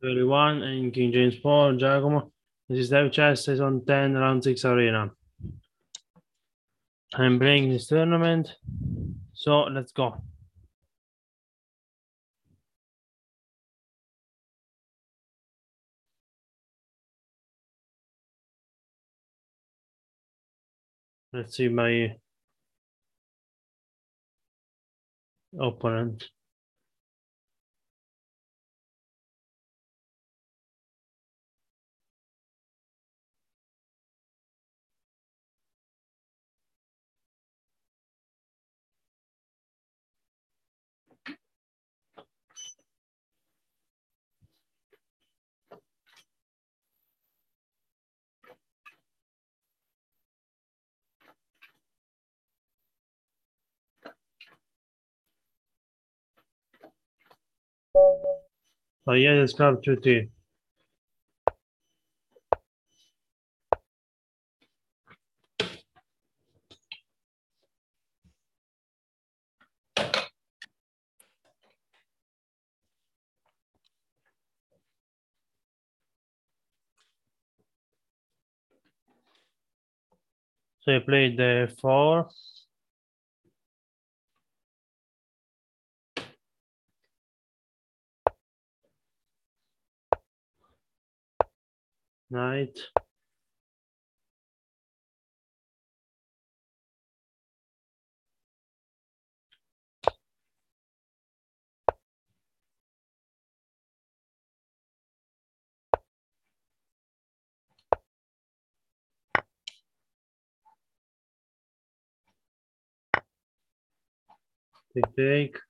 31 in King James 4, Giacomo. This is Hive Chess, season 10, round 6 arena. I'm playing this tournament, so let's go. Let's see my opponent. Oh yeah, it's got two So I played the four. Knight. Take, take.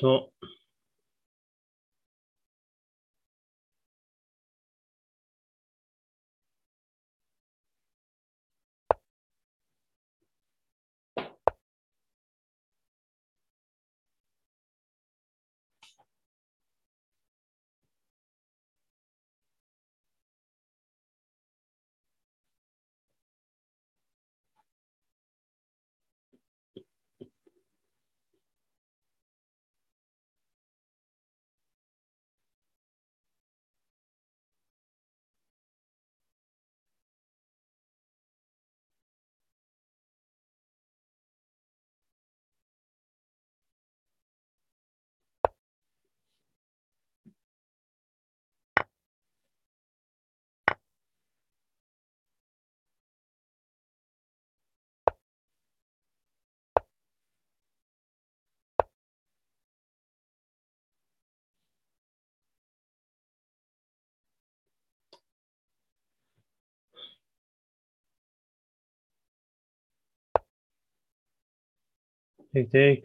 So take, take.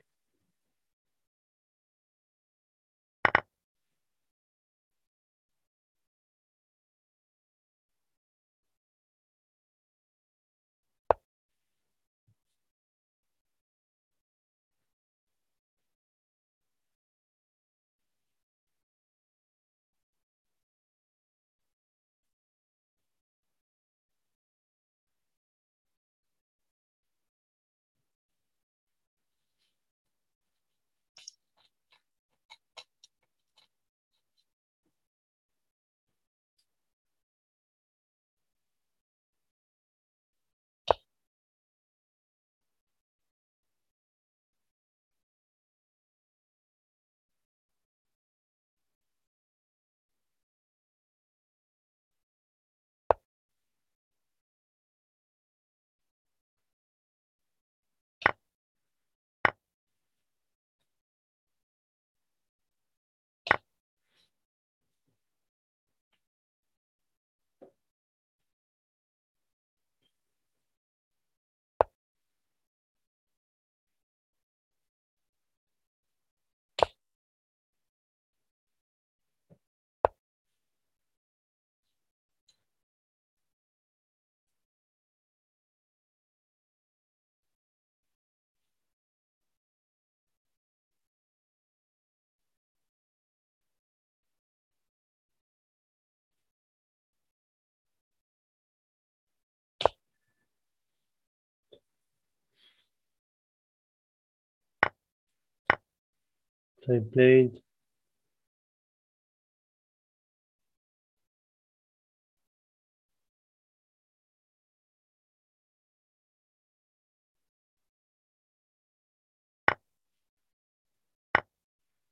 Played.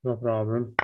No problem.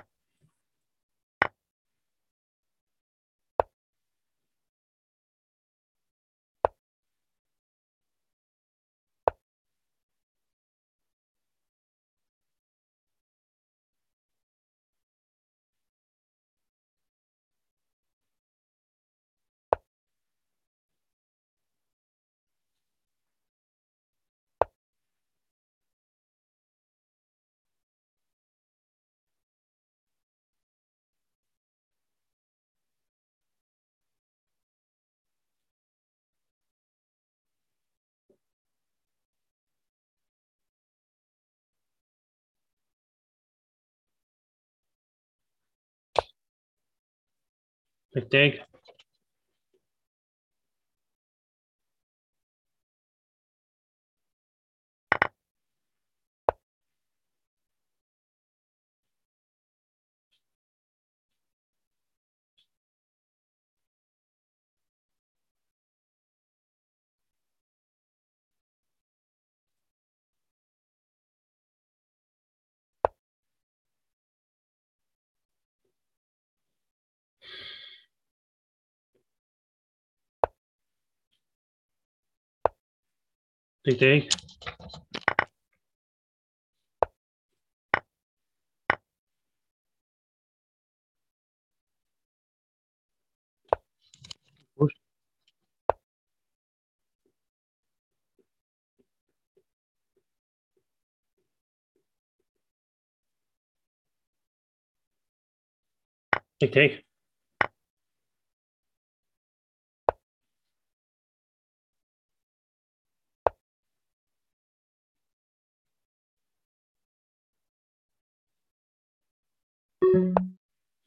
Take Big D.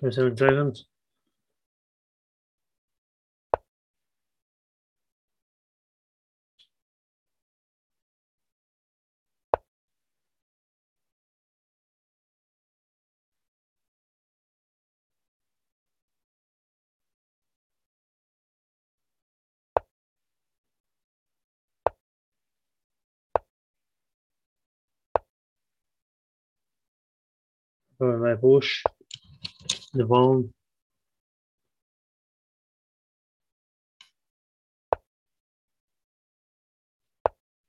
27 dragons. Going my push. The bone.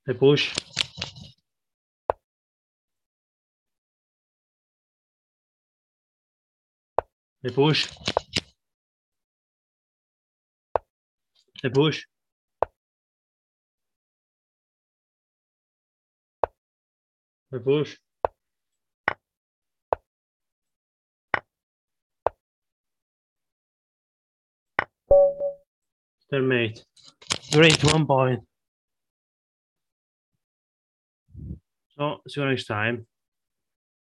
I push. I push. I push. I push. Terminate. Great, one point. So, see you next time.